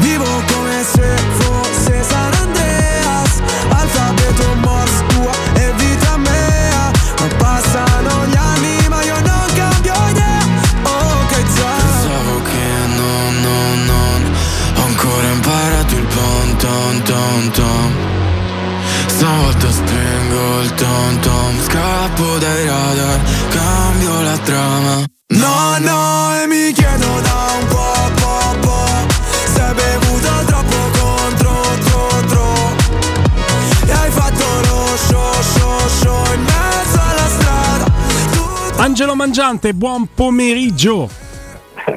Vivo come se fosse San Andreas. Alfabeto Morse tua e vita mea. Ma passano gli anni ma io non cambio idea. Oh che Pensavo che non, non, non Ho ancora imparato il bon ton ton ton. Stavolta spengo il ton ton. Scappo dai radar Cambio la trama. No, no, Angelo Mangiante, buon pomeriggio.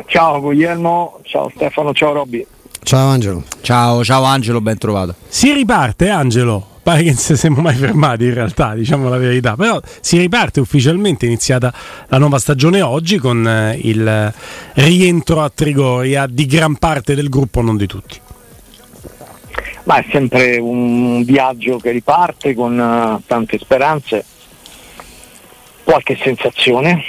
Ciao Guglielmo, ciao Stefano, ciao Robby. Ciao Angelo. Ciao, ciao Angelo, ben trovato. Si riparte, Angelo. Pare che non ci siamo mai fermati in realtà, diciamo la verità. Però si riparte ufficialmente, è iniziata la nuova stagione oggi con eh, il rientro a Trigoria di gran parte del gruppo, non di tutti. Ma è sempre un viaggio che riparte con eh, tante speranze, qualche sensazione.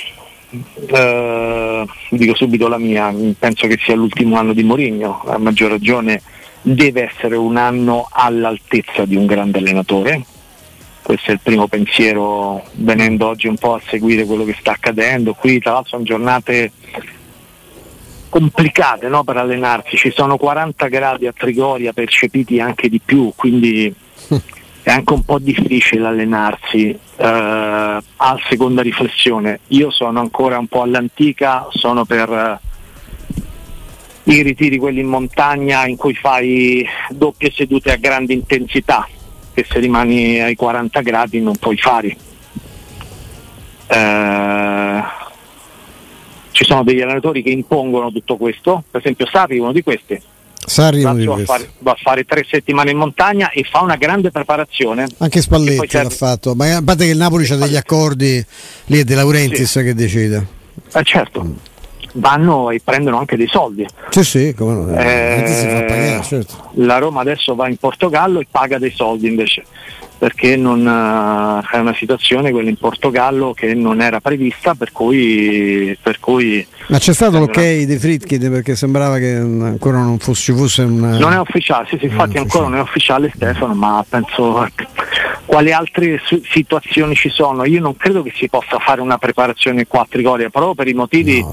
Eh, dico subito la mia, penso che sia l'ultimo anno di Mourinho, a maggior ragione deve essere un anno all'altezza di un grande allenatore. Questo è il primo pensiero venendo oggi un po' a seguire quello che sta accadendo. Qui tra l'altro sono giornate complicate no, per allenarsi, ci sono 40 gradi a Trigoria percepiti anche di più, quindi è anche un po' difficile allenarsi. Eh, a seconda riflessione, io sono ancora un po' all'antica, sono per eh, i ritiri quelli in montagna in cui fai doppie sedute a grande intensità, che se rimani ai 40 gradi non puoi fare. Eh, ci sono degli allenatori che impongono tutto questo, per esempio Sarri è uno di questi. Sarri fare, va a fare tre settimane in montagna e fa una grande preparazione. Anche Spalletti l'ha fatto, ma a parte che il Napoli c'ha degli accordi, lì è De Laurentiis che decide. Eh, certo, vanno e prendono anche dei soldi. Sì, sì, come no. Eh, pagare, certo. La Roma adesso va in Portogallo e paga dei soldi invece, perché non, eh, è una situazione quella in Portogallo che non era prevista, per cui, per cui Ma c'è stato l'ok dei Fritkin perché sembrava che ancora non fosse, ci fosse un... non è ufficiale, sì, sì, infatti ancora non è ufficiale Stefano, ma penso quali altre su- situazioni ci sono. Io non credo che si possa fare una preparazione qua a Trigoria, proprio per i motivi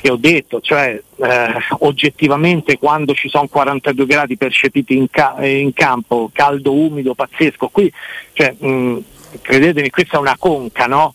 che ho detto, cioè eh, oggettivamente quando ci sono 42 gradi percepiti in, ca- eh, in campo, caldo umido pazzesco, qui cioè, mh, credetemi questa è una conca, no?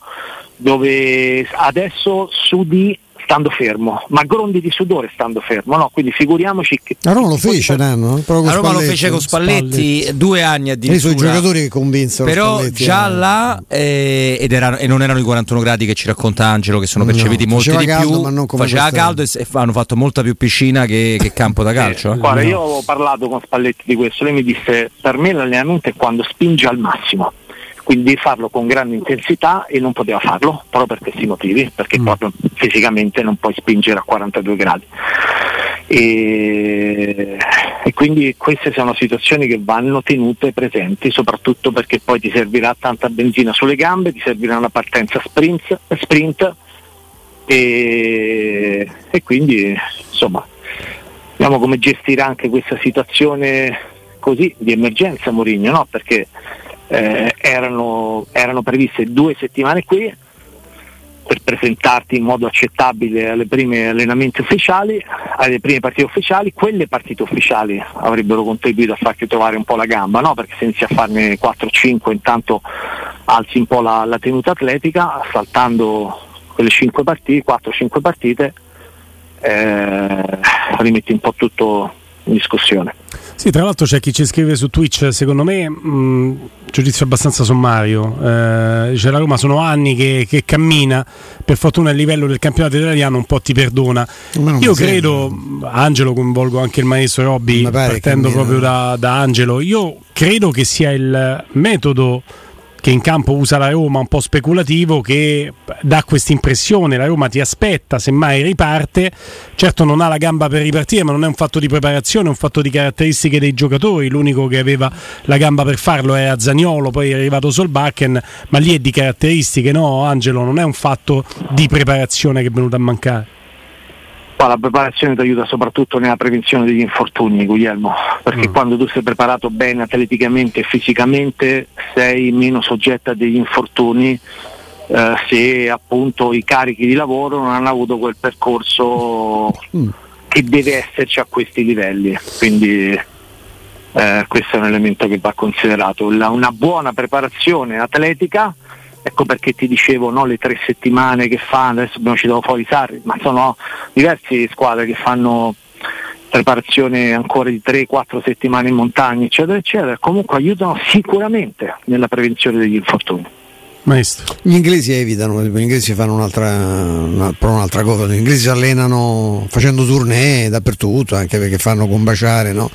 dove adesso sudi stando fermo, ma grondi di sudore stando fermo, no? quindi figuriamoci che... La Roma lo fece un anno, eh, La Roma lo Spalletti. fece con Spalletti, due anni addirittura. sono i giocatori che convinsero Però Spalletti, già eh. là eh, ed erano- e non erano i 41 gradi che ci racconta Angelo che sono No, percepiti molti faceva di caldo, più ma non come faceva caldo e, e hanno fatto molta più piscina che, che campo da calcio eh. Guarda, io avevo parlato con Spalletti di questo, lei mi disse per me l'allenamento è quando spinge al massimo, quindi devi farlo con grande intensità e non poteva farlo proprio per questi motivi, perché proprio fisicamente non puoi spingere a 42 gradi. E, e quindi queste sono situazioni che vanno tenute presenti, soprattutto perché poi ti servirà tanta benzina sulle gambe, ti servirà una partenza sprint, sprint e, e quindi insomma vediamo come gestirà anche questa situazione così di emergenza Mourinho, no? perché eh, erano, erano previste due settimane qui per presentarti in modo accettabile alle prime allenamenti ufficiali, alle prime partite ufficiali, quelle partite ufficiali avrebbero contribuito a farti trovare un po' la gamba, no? perché se inizi a farne 4-5 intanto alzi un po' la, la tenuta atletica, saltando quelle 5 partite, 4-5 partite, eh, rimetti un po' tutto discussione. Sì, tra l'altro c'è chi ci scrive su Twitch, secondo me, mh, giudizio abbastanza sommario. Eh, dice la Roma sono anni che, che, cammina, per fortuna il livello del campionato italiano un po' ti perdona. Io credo, sembra. Angelo coinvolgo anche il maestro Robby, partendo proprio da, da Angelo, io credo che sia il metodo che in campo usa la Roma un po' speculativo che dà questa impressione, la Roma ti aspetta, semmai riparte, certo non ha la gamba per ripartire, ma non è un fatto di preparazione, è un fatto di caratteristiche dei giocatori, l'unico che aveva la gamba per farlo era Zagnolo, poi è arrivato Solbakken, ma lì è di caratteristiche, no Angelo, non è un fatto di preparazione che è venuto a mancare. Ma la preparazione ti aiuta soprattutto nella prevenzione degli infortuni, Guglielmo, perché mm. quando tu sei preparato bene atleticamente e fisicamente sei meno soggetto a degli infortuni eh, se appunto i carichi di lavoro non hanno avuto quel percorso mm. che deve esserci a questi livelli. Quindi eh, questo è un elemento che va considerato. La, una buona preparazione atletica ecco perché ti dicevo no, le tre settimane che fanno, adesso abbiamo citato fuori Sarri, ma sono diverse squadre che fanno preparazione ancora di 3-4 settimane in montagna, eccetera, eccetera, comunque aiutano sicuramente nella prevenzione degli infortuni. Maestro. Gli inglesi evitano, gli inglesi fanno un'altra, una, un'altra cosa, gli inglesi si allenano facendo tournée dappertutto, anche perché fanno combaciare no?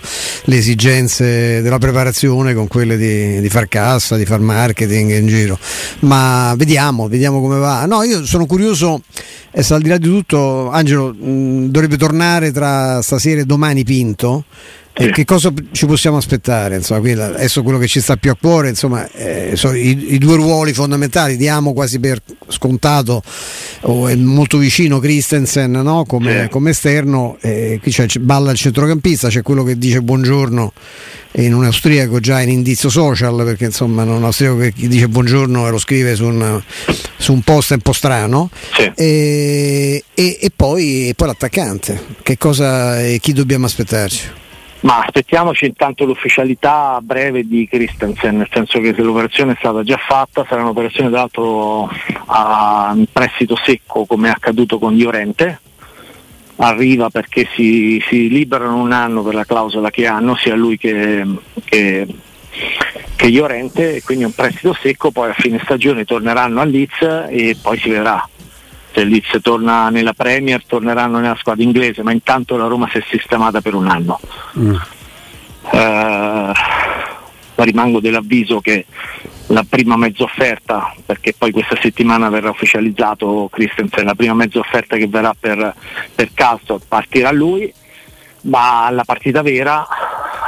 le esigenze della preparazione con quelle di, di, far cassa, di far marketing in giro. Ma vediamo, vediamo come va. No, io sono curioso, e al di là di tutto, Angelo mh, dovrebbe tornare tra stasera e domani Pinto e che cosa ci possiamo aspettare? Insomma, adesso quello che ci sta più a cuore insomma, eh, sono i, i, due ruoli fondamentali, diamo quasi per scontato, oh, è molto vicino Christensen no? come, come, esterno, eh, qui c'è, balla il centrocampista, c'è quello che dice buongiorno in un austriaco già in indizio social, perché insomma un austriaco che dice buongiorno lo scrive su un, su un post un po' strano, sì. e, e, e, poi, e, poi, l'attaccante, che cosa, chi dobbiamo aspettarci? Ma aspettiamoci intanto l'ufficialità breve di Christensen, nel senso che se l'operazione è stata già fatta sarà un'operazione tra l'altro a prestito secco come è accaduto con Llorente, arriva perché si, si, liberano un anno per la clausola che hanno, sia lui che, che, che Llorente, quindi un prestito secco, poi a fine stagione torneranno a Leeds e poi si vedrà se Leeds torna nella Premier torneranno nella squadra inglese, ma intanto la Roma si è sistemata per un anno. Mm. Uh, rimango dell'avviso che la prima mezza offerta, perché poi questa settimana verrà ufficializzato Christensen, la prima mezza offerta che verrà per, per Castro partirà lui, ma la partita vera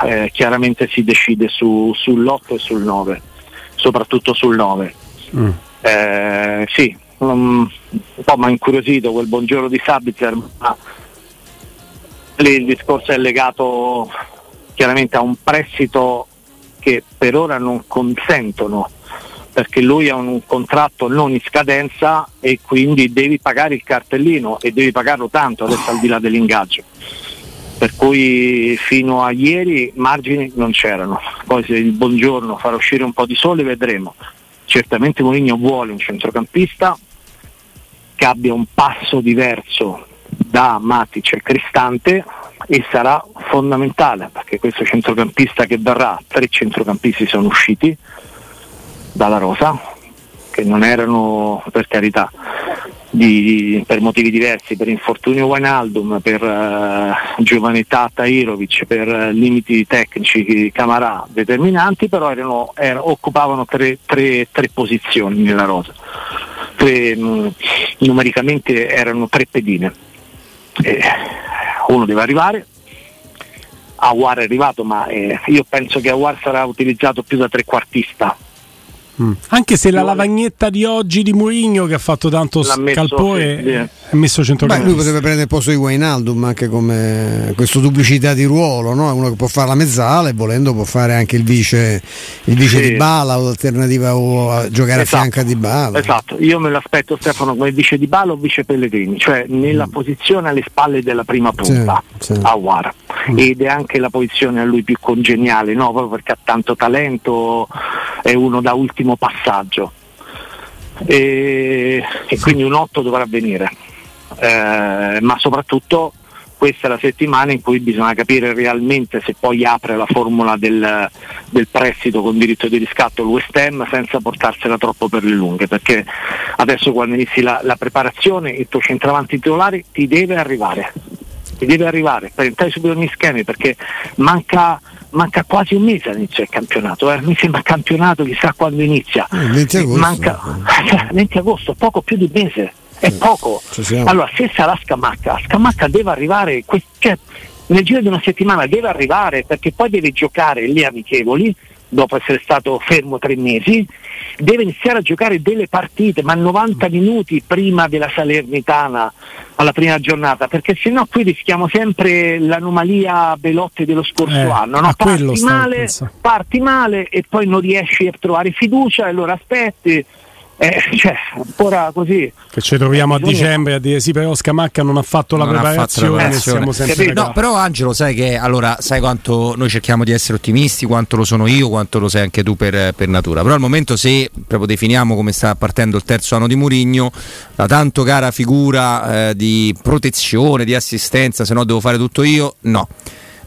eh, chiaramente si decide su, sull'8 e sul 9, soprattutto sul 9. Mm. Eh, sì, um, un po' mi ha incuriosito quel buongiorno di Sabitzer, ma lì il discorso è legato chiaramente a un prestito che per ora non consentono perché lui ha un contratto non in scadenza e quindi devi pagare il cartellino e devi pagarlo tanto adesso al di là dell'ingaggio. Per cui fino a ieri margini non c'erano. Poi se il buongiorno farà uscire un po' di sole vedremo. Certamente Mourinho vuole un centrocampista, che abbia un passo diverso da Matic e Cristante e sarà fondamentale perché questo centrocampista che verrà, tre centrocampisti sono usciti dalla rosa, che non erano per carità di, per motivi diversi, per infortunio Wijnaldum, per uh, giovanità Tairovic, per uh, limiti tecnici Camarà determinanti, però erano, erano, occupavano tre, tre, tre posizioni nella rosa tre, mh, numericamente erano tre pedine. Eh, uno deve arrivare. Awar è arrivato, ma eh, io penso che Awar sarà utilizzato più da trequartista. Mm. Anche se la lavagnetta di oggi di Mourinho che ha fatto tanto messo, scalpore è messo Beh, lui potrebbe prendere il posto di Wijnaldum anche come questa duplicità di ruolo, no? È uno che può fare la mezzala e volendo può fare anche il vice, il vice Sì. di Bala o l'alternativa o a giocare Esatto. a fianco di Bala. Esatto, io me l'aspetto Stefano come vice di Balo o vice Pellegrini, cioè nella posizione alle spalle della prima punta Mm. Sì, sì. Awar ed è anche la posizione a lui più congeniale, no? proprio perché ha tanto talento, è uno da ultimo passaggio. E, e quindi un 8 dovrà venire, Eh, ma soprattutto questa è la settimana in cui bisogna capire realmente se poi apre la formula del, del prestito con diritto di riscatto il Ham senza portarsela troppo per le lunghe, perché adesso quando inizi la, la preparazione il tuo centravanti titolare ti deve arrivare, ti deve arrivare. Per entrare subito negli schemi perché manca, manca quasi un mese all'inizio del campionato, eh. mi sembra campionato chissà quando inizia, Eh, il 20 agosto. manca 20 agosto, poco più di un mese, è poco. Ci siamo. Allora, se sarà Scamacca, Scamacca deve arrivare, cioè, nel giro di una settimana deve arrivare perché poi deve giocare le amichevoli, dopo essere stato fermo tre mesi, deve iniziare a giocare delle partite, ma 90 minuti prima della Salernitana alla prima giornata, perché sennò qui rischiamo sempre l'anomalia Belotti dello scorso Eh, anno, no? parti, male, parti male e poi non riesci a trovare fiducia e allora aspetti. Eh, cioè, ancora così. Che ci troviamo a bisogna- dicembre a dire sì, però Scamacca non ha fatto la Non ha fatto la preparazione, preparazione. siamo sempre Capito? da No, però Angelo, sai che allora sai quanto noi cerchiamo di essere ottimisti, quanto lo sono io, quanto lo sei anche tu per, per natura. Però al momento se proprio definiamo come sta partendo il terzo anno di Murigno, la tanto cara figura eh, di protezione, di assistenza, se no devo fare tutto io, no.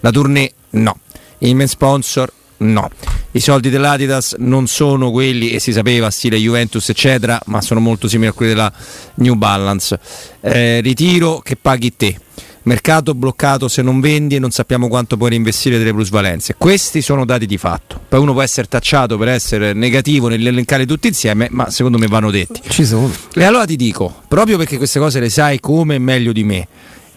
La tournée no. Il main sponsor no. I soldi dell'Adidas non sono quelli e si sapeva stile Juventus eccetera, ma sono molto simili a quelli della New Balance. Eh, ritiro che paghi te. Mercato bloccato se non vendi e non sappiamo quanto puoi reinvestire delle plusvalenze. Questi sono dati di fatto. Poi uno può essere tacciato per essere negativo nell'elencare tutti insieme, ma secondo me vanno detti. Ci sono. E allora ti dico, proprio perché queste cose le sai come e meglio di me,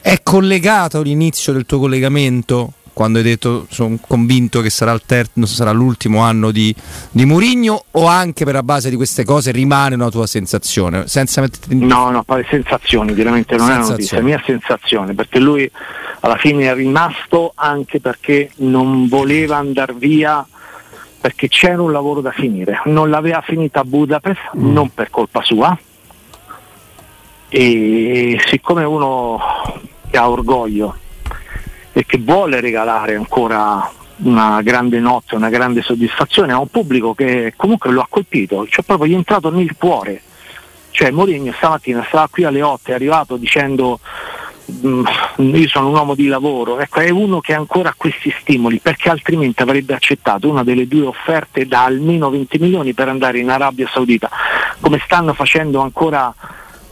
è collegato l'inizio del tuo collegamento quando hai detto sono convinto che sarà, il ter- sarà l'ultimo anno di, di Murigno o anche per la base di queste cose rimane una tua sensazione? Senza metterti in No, no, pare sensazioni, veramente non è una notizia, Sensazioni. mia sensazione, perché lui alla fine è rimasto anche perché non voleva andare via perché c'era un lavoro da finire, non l'aveva finita a Budapest, non per colpa sua, e siccome uno che ha orgoglio e che vuole regalare ancora una grande notte, una grande soddisfazione a un pubblico che comunque lo ha colpito, cioè proprio gli è entrato nel cuore. Cioè Mourinho stamattina stava qui alle 8, è arrivato dicendo "Mm, io sono un uomo di lavoro, ecco è uno che ancora ha questi stimoli perché altrimenti avrebbe accettato una delle due offerte da almeno 20 milioni per andare in Arabia Saudita, come stanno facendo ancora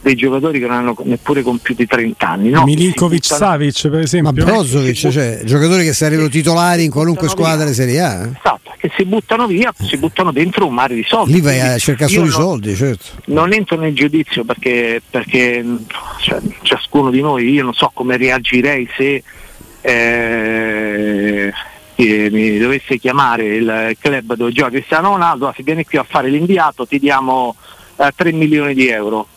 dei giocatori che non hanno neppure compiuti 30 anni. No? Milinkovic Savic, per Ma esempio. Brozovic, cioè, giocatori che sarebbero titolari in qualunque squadra di Serie A. eh. Esatto, che si buttano via, si buttano dentro un mare di soldi. Lì vai a cercare solo i soldi, certo. Non entro nel giudizio perché, perché cioè, ciascuno di noi, io non so come reagirei se eh, eh, mi dovesse chiamare il club dove gioca Cristiano Ronaldo, ah, se vieni qui a fare l'inviato ti diamo eh, 3 milioni di euro.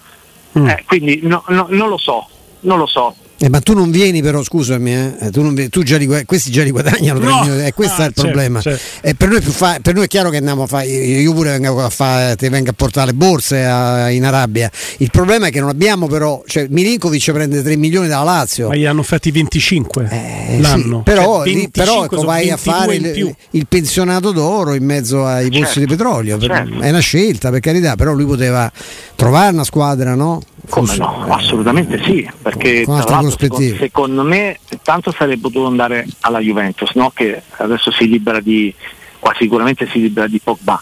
Mm. Eh, quindi no- no- non lo so, non lo so. Eh, ma tu non vieni però, scusami, eh, eh, tu, non tu già li questi già li guadagnano, No. milioni, eh, questo Ah, è il certo, problema. certo. Eh, per, noi fa- per noi è chiaro che andiamo a fare, io pure vengo a fare, ti vengo a portare le borse a- in Arabia. Il problema è che non abbiamo però, cioè Milinkovic prende 3 milioni dalla Lazio. Ma gli hanno offerti 25 Eh, sì, l'anno. però, Cioè, lì- 25 però ecco, vai a 22 fare il, il pensionato d'oro in mezzo ai pozzi Certo, di petrolio. Per- certo. È una scelta, per carità, però lui poteva trovare una squadra, no? Come no? Assolutamente sì, perché secondo, secondo me tanto sarebbe potuto andare alla Juventus, no? che adesso si libera di, qua sicuramente si libera di Pogba,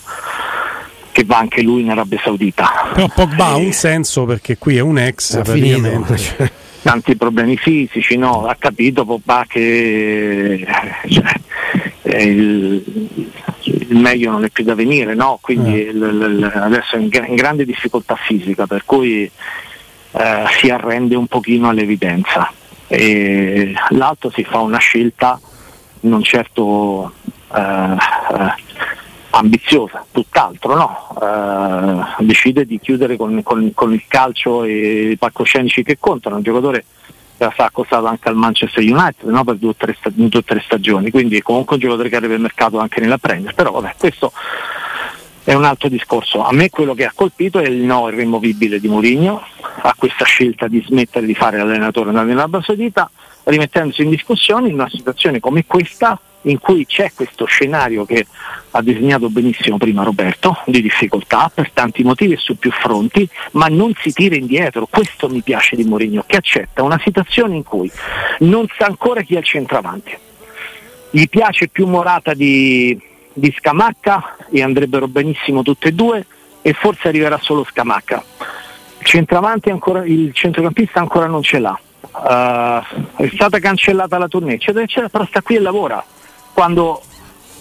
che va anche lui in Arabia Saudita. Però Pogba ha Eh, un senso perché qui è un ex finito. praticamente. tanti problemi fisici, no? ha capito Pogba che cioè, eh, il, il meglio non è più da venire, no? quindi Eh. il- il- adesso è in, in grande difficoltà fisica, per cui eh, si arrende un pochino all'evidenza. e l'altro si fa una scelta non certo eh, eh, ambiziosa, tutt'altro no, eh, decide di chiudere con, con- con il calcio e i palcoscenici che contano, un giocatore che era stato accostato anche al Manchester United no, per due o, tre sta- tre stagioni, quindi comunque un giocatore che arriva al mercato anche nella Premier, però vabbè questo è un altro discorso. A me quello che ha colpito è il no irremovibile di Mourinho a questa scelta di smettere di fare l'allenatore nell'Arabia Saudita, rimettendosi in discussione in una situazione come questa in cui c'è questo scenario che ha disegnato benissimo prima Roberto, di difficoltà per tanti motivi e su più fronti, ma non si tira indietro. Questo mi piace di Mourinho, che accetta una situazione in cui non sa ancora chi è il centravanti. Gli piace più Morata di, di Scamacca e andrebbero benissimo tutte e due e forse arriverà solo Scamacca. Il ancora, il centrocampista ancora non ce l'ha. Uh, è stata cancellata la tournée, eccetera, eccetera, però sta qui e lavora quando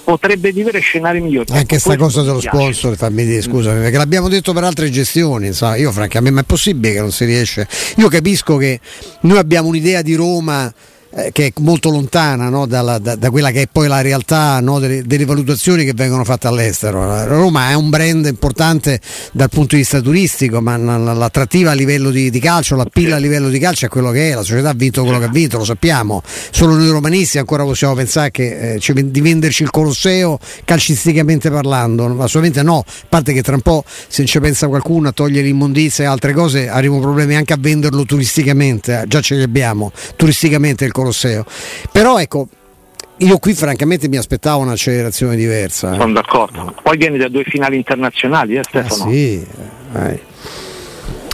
potrebbe vivere scenari migliori. Anche sta cosa dello sponsor, fammi dire, scusami, perché l'abbiamo detto per altre gestioni, sa, io francamente, ma è possibile che non si riesce? Io capisco che noi abbiamo un'idea di Roma eh, che è molto lontana no, dalla- da, da quella che è poi la realtà no, delle, delle valutazioni che vengono fatte all'estero. Roma è un brand importante dal punto di vista turistico, ma l'attrattiva a livello di, di calcio, la pilla a livello di calcio è quello che è, la società ha vinto quello che ha vinto, lo sappiamo. Solo noi romanisti ancora possiamo pensare che, eh, di venderci il Colosseo calcisticamente parlando, assolutamente no, a parte che tra un po' se ci pensa qualcuno a togliere l'immondizia e altre cose avremo problemi anche a venderlo turisticamente, eh, già ce li abbiamo, turisticamente il Colosseo. Però ecco, io qui francamente mi aspettavo un'accelerazione diversa. eh. Sono d'accordo. Poi vieni da due finali internazionali, eh, Ah, Stefano? sì, eh,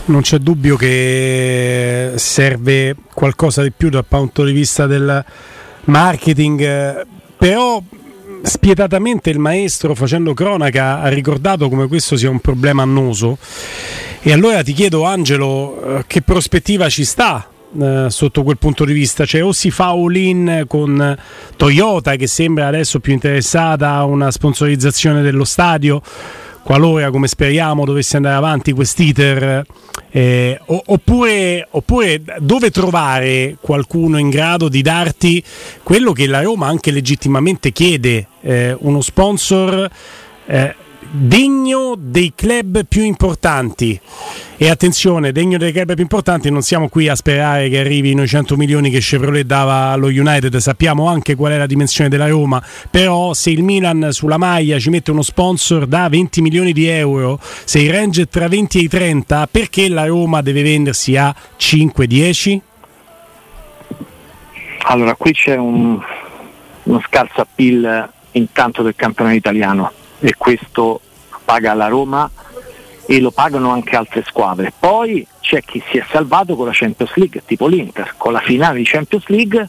Non c'è dubbio che serve qualcosa di più dal punto di vista del marketing, eh, però spietatamente il maestro facendo cronaca ha ricordato come questo sia un problema annoso e allora ti chiedo Angelo eh, che prospettiva ci sta eh, sotto quel punto di vista, cioè o si fa all-in con Toyota che sembra adesso più interessata a una sponsorizzazione dello stadio qualora, come speriamo, dovesse andare avanti quest'iter, eh, oppure, oppure dove trovare qualcuno in grado di darti quello che la Roma anche legittimamente chiede, eh, uno sponsor eh, degno dei club più importanti. E attenzione, degno dei club più importanti, non siamo qui a sperare che arrivino i 100 milioni che Chevrolet dava allo United, sappiamo anche qual è la dimensione della Roma, però se il Milan sulla maglia ci mette uno sponsor da 20 milioni di euro, se il range è tra 20 e i 30, perché la Roma deve vendersi a 5-10? Allora, qui c'è un, uno scarso appeal intanto del campionato italiano e questo paga la Roma e lo pagano anche altre squadre. Poi c'è chi si è salvato con la Champions League, tipo l'Inter, con la finale di Champions League.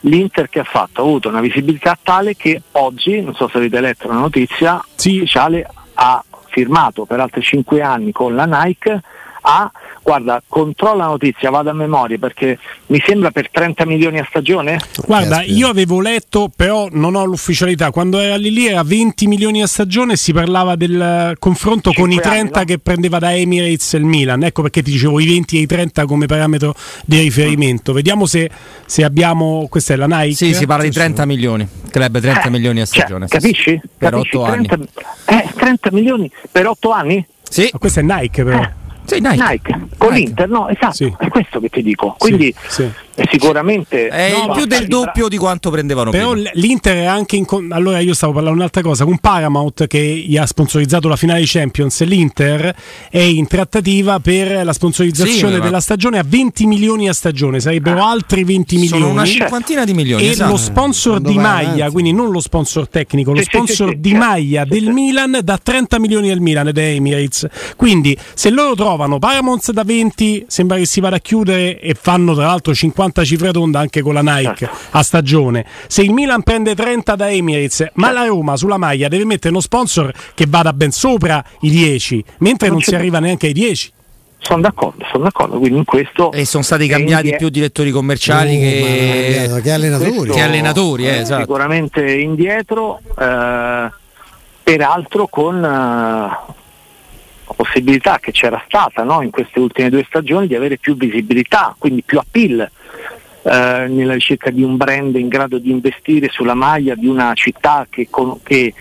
L'Inter che ha fatto ha avuto una visibilità tale che oggi, non so se avete letto la notizia, ufficiale ha firmato per altri 5 anni con la Nike a, guarda, controlla la notizia, vado a memoria perché mi sembra per 30 milioni a stagione. Guarda, io avevo letto, però non ho l'ufficialità. Quando era lì lì era 20 milioni a stagione e si parlava del eh, confronto con i Cinque anni, 30 no? che prendeva da Emirates il Milan. Ecco perché ti dicevo i 20 e i 30 come parametro di riferimento. Vediamo se, se abbiamo. Questa è la Nike. Sì, si parla di 30 milioni, club 30 milioni a stagione. sì, Eh, Capisci? Per Capisci? 8 anni. 30, eh, 30 milioni per 8 anni? Sì. Ma questa è Nike, però. Sì, Nike. con l'Inter, no, esatto, è questo che ti dico. Quindi eh, sicuramente È no, più del doppio di quanto prendevano Però prima. l'Inter è anche in. con- Allora, io stavo parlando un'altra cosa. Con Paramount che gli ha sponsorizzato la finale di Champions, l'Inter è in trattativa per la sponsorizzazione Sì, della stagione a 20 milioni a stagione. Sarebbero altri 20 Sono milioni. una cinquantina di milioni, E esatto. lo sponsor Quando di maglia, quindi non lo sponsor tecnico, lo Sì, sì, sponsor sì, sì, di maglia del Milan da 30 milioni al Milan ed è Emirates. Quindi se loro trovano Paramount da 20, sembra che si vada a chiudere e fanno tra l'altro 50 cifre tonda anche con la Nike a stagione. Se il Milan prende 30 da Emirates, ma la Roma sulla maglia deve mettere uno sponsor che vada ben sopra i 10, mentre non, Non si arriva neanche ai 10. Sono d'accordo, sono d'accordo. Quindi in questo. E sono stati cambiati Indie- più direttori commerciali Oh, che... che allenatori. Che allenatori, eh, esatto. Sicuramente indietro, eh, peraltro con eh, la possibilità che c'era stata no, in queste ultime due stagioni di avere più visibilità, quindi più appeal eh, nella ricerca di un brand in grado di investire sulla maglia di una città che, che,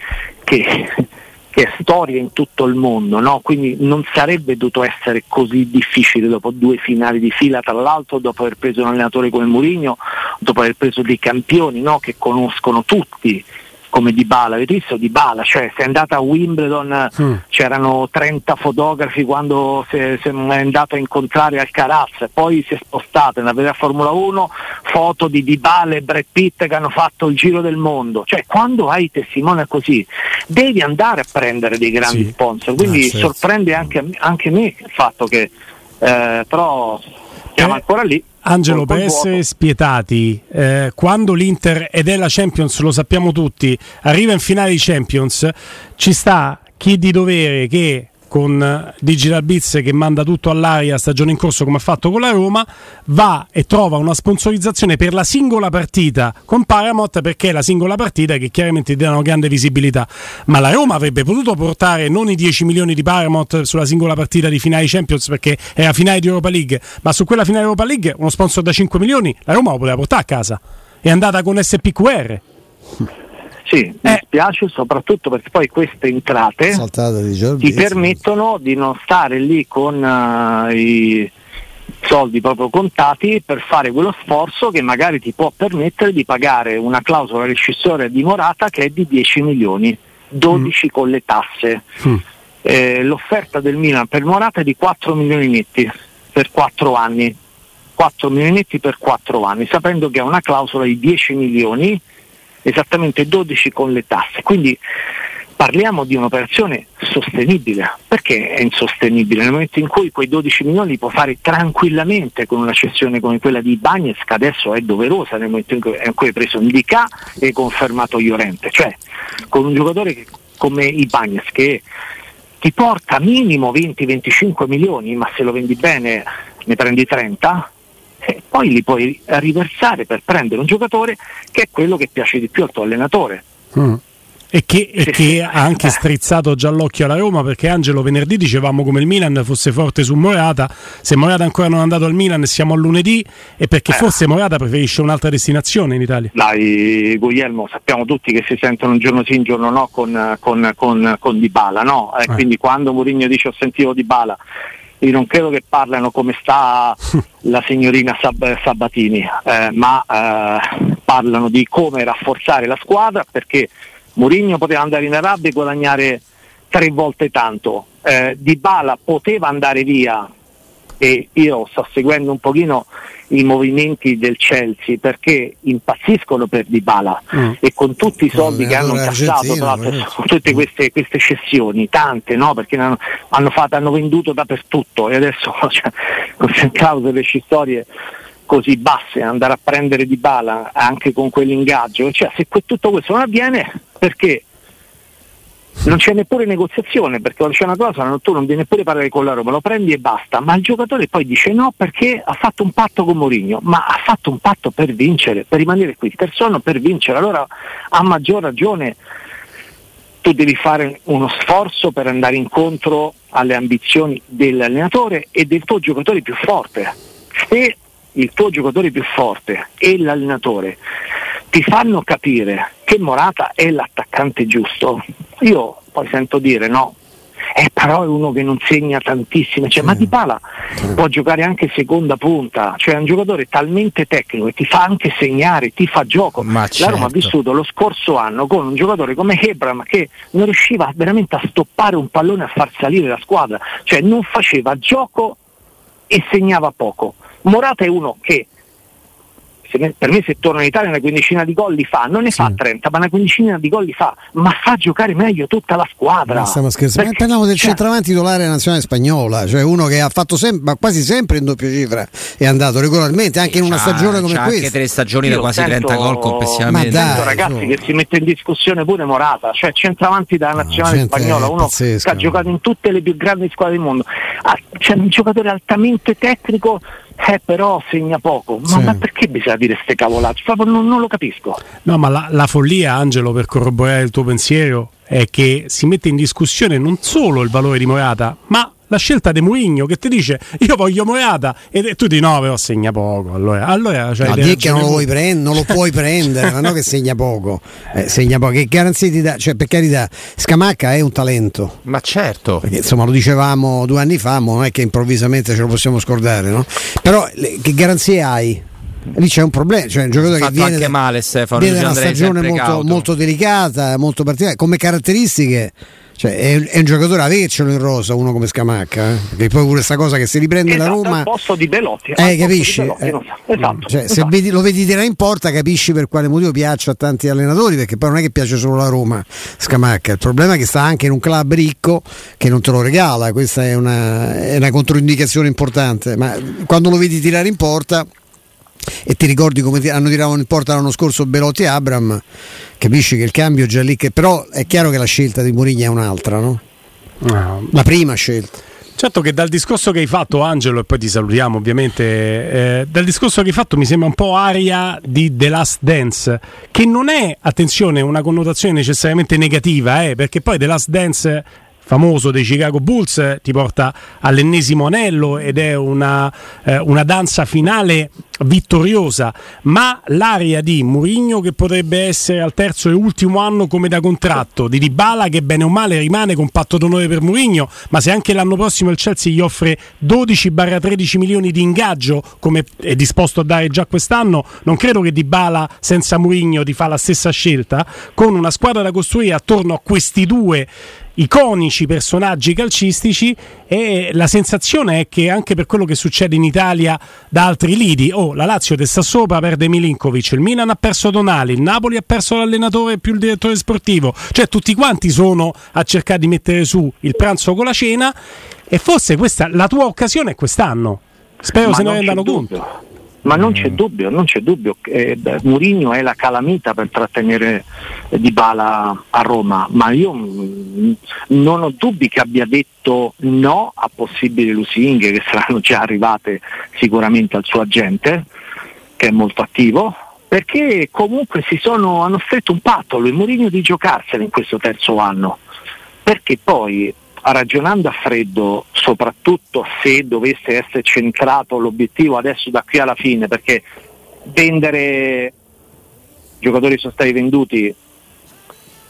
che, che è storia in tutto il mondo, no? quindi non sarebbe dovuto essere così difficile dopo due finali di fila, tra l'altro dopo aver preso un allenatore come Mourinho, dopo aver preso dei campioni no? che conoscono tutti come Di Bala, avete visto Di Bala, cioè se è andata a Wimbledon mm. c'erano 30 fotografi quando si è, è andato a incontrare Alcaraz, poi si è spostato nella vera Formula 1, foto di Di Bala e Brad Pitt che hanno fatto il giro del mondo, cioè quando hai testimone così devi andare a prendere dei grandi sì. sponsor, quindi ah, certo. sorprende anche, anche, me il fatto che eh, però siamo eh. ancora lì. Angelo, per essere spietati, eh, quando l'Inter ed è la Champions, lo sappiamo tutti, arriva in finale di Champions, ci sta chi di dovere che con Digital Biz che manda tutto all'aria stagione in corso come ha fatto con la Roma, va e trova una sponsorizzazione per la singola partita con Paramount perché è la singola partita che chiaramente dà una grande visibilità. Ma la Roma avrebbe potuto portare non i 10 milioni di Paramount sulla singola partita di finale Champions perché la finale di Europa League, ma su quella finale Europa League uno sponsor da 5 milioni la Roma lo poteva portare a casa. È andata con SPQR. Sì, mi eh. spiace soprattutto perché poi queste entrate di ti permettono di non stare lì con uh, i soldi proprio contati per fare quello sforzo che magari ti può permettere di pagare una clausola rescissoria di Morata che è di 10 milioni, 12 mm. con le tasse. Mm. Eh, l'offerta del Milan per Morata è di 4 milioni netti per 4 anni. 4 milioni netti per 4 anni, sapendo che ha una clausola di 10 milioni esattamente 12 con le tasse. Quindi parliamo di un'operazione sostenibile. Perché è insostenibile? Nel momento in cui quei 12 milioni li può fare tranquillamente con una cessione come quella di Bagnez, che adesso è doverosa nel momento in cui, hai preso Indica e confermato Iorente, cioè con un giocatore che, come i Bagnez che ti porta minimo 20-25 milioni, ma se lo vendi bene ne prendi 30, e poi li puoi riversare per prendere un giocatore che è quello che piace di più al tuo allenatore. Mm. E che, e che, ha anche strizzato già l'occhio alla Roma perché Angelo venerdì dicevamo come il Milan fosse forte su Morata se Morata ancora non è andato al Milan siamo a lunedì e perché eh. forse Morata preferisce un'altra destinazione in Italia dai Guglielmo sappiamo tutti che si sentono un giorno sì un giorno no con, con, con, con Dybala no? Eh, eh. quindi quando Mourinho dice ho sentito Dybala io non credo che parlano come sta la signorina Sab- Sabatini, eh, ma eh, parlano di come rafforzare la squadra perché Mourinho poteva andare in Arabia e guadagnare tre volte tanto, eh, Di Bala poteva andare via e io sto seguendo un pochino i movimenti del Chelsea perché impazziscono per Dybala mm. e con tutti i soldi no, che hanno incassato tra l'altro tutte queste, queste cessioni tante no? perché hanno, hanno, fatto, hanno, venduto dappertutto e adesso cioè, con clausole storie così basse andare a prendere Dybala anche con quell'ingaggio cioè se tutto questo non avviene perché non c'è neppure negoziazione perché c'è una cosa, tu non devi neppure parlare con la Roma, lo prendi e basta, ma il giocatore poi dice no perché ha fatto un patto con Mourinho, ma ha fatto un patto per vincere, per rimanere qui, per sonno per vincere, allora a maggior ragione tu devi fare uno sforzo per andare incontro alle ambizioni dell'allenatore e del tuo giocatore più forte. Se il tuo giocatore più forte e l'allenatore ti fanno capire che Morata è l'attaccante giusto, io poi sento dire no, eh, però è uno che non segna tantissimo, cioè, sì. ma Di Pala sì. può giocare anche seconda punta, cioè è un giocatore talmente tecnico che ti fa anche segnare, ti fa gioco. Ma La Roma ha certo. vissuto lo scorso anno con un giocatore come Hebram che non riusciva veramente a stoppare un pallone a far salire la squadra, cioè non faceva gioco e segnava poco. Morata è uno che per me se torna in Italia una quindicina di gol li fa, non ne sì. fa 30, ma una quindicina di gol li fa, ma fa giocare meglio tutta la squadra. Ma stiamo scherzando, Perché, parliamo del cioè, centravanti titolare nazionale spagnola, cioè uno che ha fatto sempre, ma quasi sempre in doppia cifra, è andato regolarmente anche in una stagione come questa. Anche tre stagioni da quasi sento, 30 gol complessivamente. Ma dai, ragazzi so. che si mette in discussione pure Morata, cioè centravanti della nazionale no, spagnola, uno pazzesco. che ha giocato in tutte le più grandi squadre del mondo, ah, c'è un giocatore altamente tecnico eh però segna poco. Ma, sì. ma perché bisogna dire queste cavolate? Non, non, lo capisco. No, ma la, la, follia, Angelo, per corroborare il tuo pensiero, è che si mette in discussione non solo il valore di Morata, ma la scelta di Mourinho che ti dice io voglio Morata e tu di no però segna poco allora, allora cioè, no, di che non lo, vuoi prend- non lo puoi prendere ma non che segna poco. Eh, segna poco. Che garanzie ti dà? Cioè per carità Scamacca è un talento. Ma certo. Perché insomma lo dicevamo due anni fa ma non è che improvvisamente ce lo possiamo scordare no? però le, che garanzie hai? Lì c'è un problema, cioè un giocatore che viene, anche male, Stefano, viene da una stagione molto, molto, delicata, molto particolare, come caratteristiche cioè, è, è, un giocatore avercelo in rosa, uno come Scamacca, eh? perché poi pure questa cosa che si riprende esatto, la Roma. Al posto di Belotti, eh, capisci? Belotti, eh, esatto, cioè, esatto. Se vedi, lo vedi tirare in porta, capisci per quale motivo piaccia a tanti allenatori, perché poi non è che piace solo la Roma Scamacca. Il problema è che sta anche in un club ricco che non te lo regala, questa è una, è una controindicazione importante. Ma quando lo vedi tirare in porta e ti ricordi come hanno tirato in porta l'anno scorso Belotti e Abram, capisci che il cambio è già lì, che però è chiaro che la scelta di Mourinho è un'altra, no? no. La prima scelta. Certo che dal discorso che hai fatto Angelo, e poi ti salutiamo ovviamente, eh, dal discorso che hai fatto mi sembra un po' aria di The Last Dance, che non è, attenzione, una connotazione necessariamente negativa, eh, perché poi The Last Dance famoso dei Chicago Bulls ti porta all'ennesimo anello ed è una, eh, una danza finale vittoriosa, ma l'aria di Mourinho che potrebbe essere al terzo e ultimo anno come da contratto, di Dybala che bene o male rimane con patto d'onore per Mourinho, ma se anche l'anno prossimo il Chelsea gli offre 12-13 milioni di ingaggio come è disposto a dare già quest'anno, non credo che Dybala senza Mourinho ti fa la stessa scelta, con una squadra da costruire attorno a questi due iconici personaggi calcistici e la sensazione è che anche per quello che succede in Italia da altri lidi, oh la Lazio testa sopra perde Milinkovic, il Milan ha perso Donali, il Napoli ha perso l'allenatore più il direttore sportivo, cioè tutti quanti sono a cercare di mettere su il pranzo con la cena e forse questa la tua occasione è quest'anno. Spero Ma se ne rendano conto. Ma non c'è dubbio, non c'è dubbio che eh, Murigno è la calamita per trattenere Di Bala a Roma, ma io mh, non ho dubbi che abbia detto no a possibili lusinghe che saranno già arrivate sicuramente al suo agente, che è molto attivo, perché comunque si sono, hanno stretto un patto lui e Mourinho di giocarsene in questo terzo anno, perché poi ragionando a freddo, soprattutto se dovesse essere centrato l'obiettivo adesso da qui alla fine, perché vendere giocatori sono stati venduti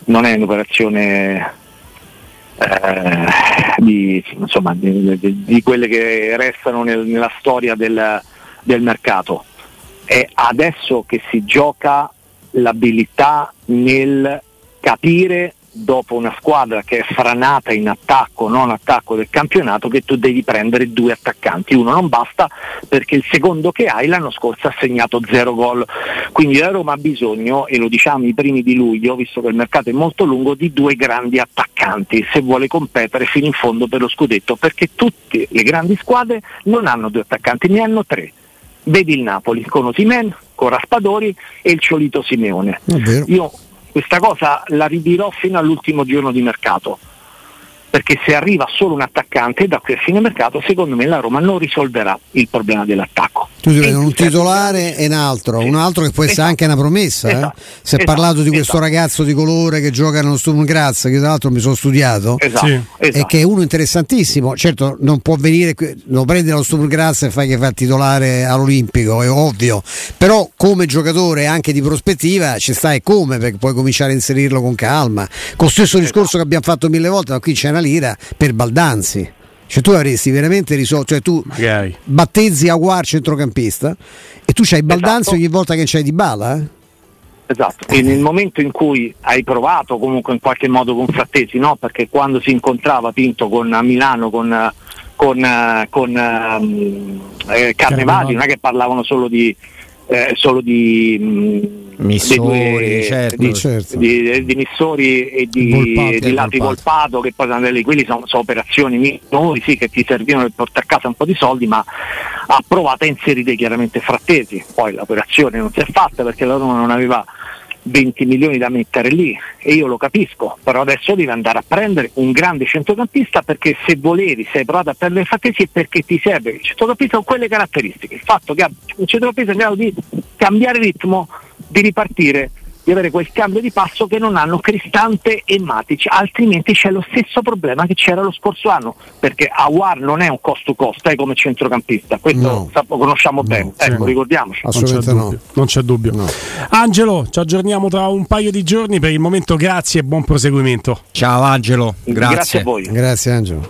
non è un'operazione eh, di, insomma, di, di, di, quelle che restano nel, nella storia del, del mercato. È adesso che si gioca l'abilità nel capire dopo una squadra che è franata in attacco, non attacco del campionato, che tu devi prendere due attaccanti. Uno non basta perché il secondo che hai l'anno scorso ha segnato zero gol. Quindi la Roma ha bisogno, e lo diciamo i primi di luglio, visto che il mercato è molto lungo, di due grandi attaccanti se vuole competere fino in fondo per lo scudetto, perché tutte le grandi squadre non hanno due attaccanti, ne hanno tre. Vedi il Napoli con Osimen, con Raspadori e il Ciolito Simeone. Io questa cosa la ridirò fino all'ultimo giorno di mercato perché se arriva solo un attaccante da qui a fine mercato secondo me la Roma non risolverà il problema dell'attacco tu dici un titolare e un altro sì. un altro che può essere esatto. anche una promessa eh? esatto. eh? si è esatto. parlato di questo esatto. ragazzo di colore che gioca nello Sturm Graz che tra l'altro mi sono studiato esatto. sì. e che è uno interessantissimo certo non può venire lo prendi dallo Sturm Graz e fai che fa il titolare all'Olimpico è ovvio però come giocatore anche di prospettiva ci sta e come perché puoi cominciare a inserirlo con calma con lo stesso discorso che abbiamo fatto mille volte ma qui c'è una lira per Baldanzi. Cioè tu avresti veramente risolto, cioè tu Magari. battezzi Aguar centrocampista e tu c'hai Baldanzi esatto. ogni volta che c'hai di bala, eh? Esatto, e nel momento in cui hai provato comunque in qualche modo con Frattesi, no? perché quando si incontrava Pinto con a Milano con, con, con um, eh, Carnevali, non è che parlavano solo di, eh, solo di mh, Missori, due, certo, di, certo. Di, di, Missori e di, di Lati Volpato che poi sono lì, quelli sono, sono operazioni minori sì, che ti servivano per portare a casa un po' di soldi ma ha provato a inserire chiaramente Frattesi. Poi l'operazione non si è fatta perché la Roma non aveva 20 milioni da mettere lì e io lo capisco, però adesso devi andare a prendere un grande centrocampista perché se volevi, se hai provato a prendere Frattesi è perché ti serve. Il centrocampista con quelle caratteristiche, il fatto che un centrocampista in grado di cambiare ritmo, di ripartire di avere quel cambio di passo che non hanno Cristante e Matic, altrimenti c'è lo stesso problema che c'era lo scorso anno, perché Awar non è un cost to cost eh, come centrocampista, questo No. lo conosciamo bene, sì. ecco, ricordiamoci. Non c'è Assolutamente no. dubbio. Non c'è dubbio. Angelo, ci aggiorniamo tra un paio di giorni. Per il momento, grazie e buon proseguimento. Ciao Angelo, grazie. Grazie a voi. Grazie Angelo.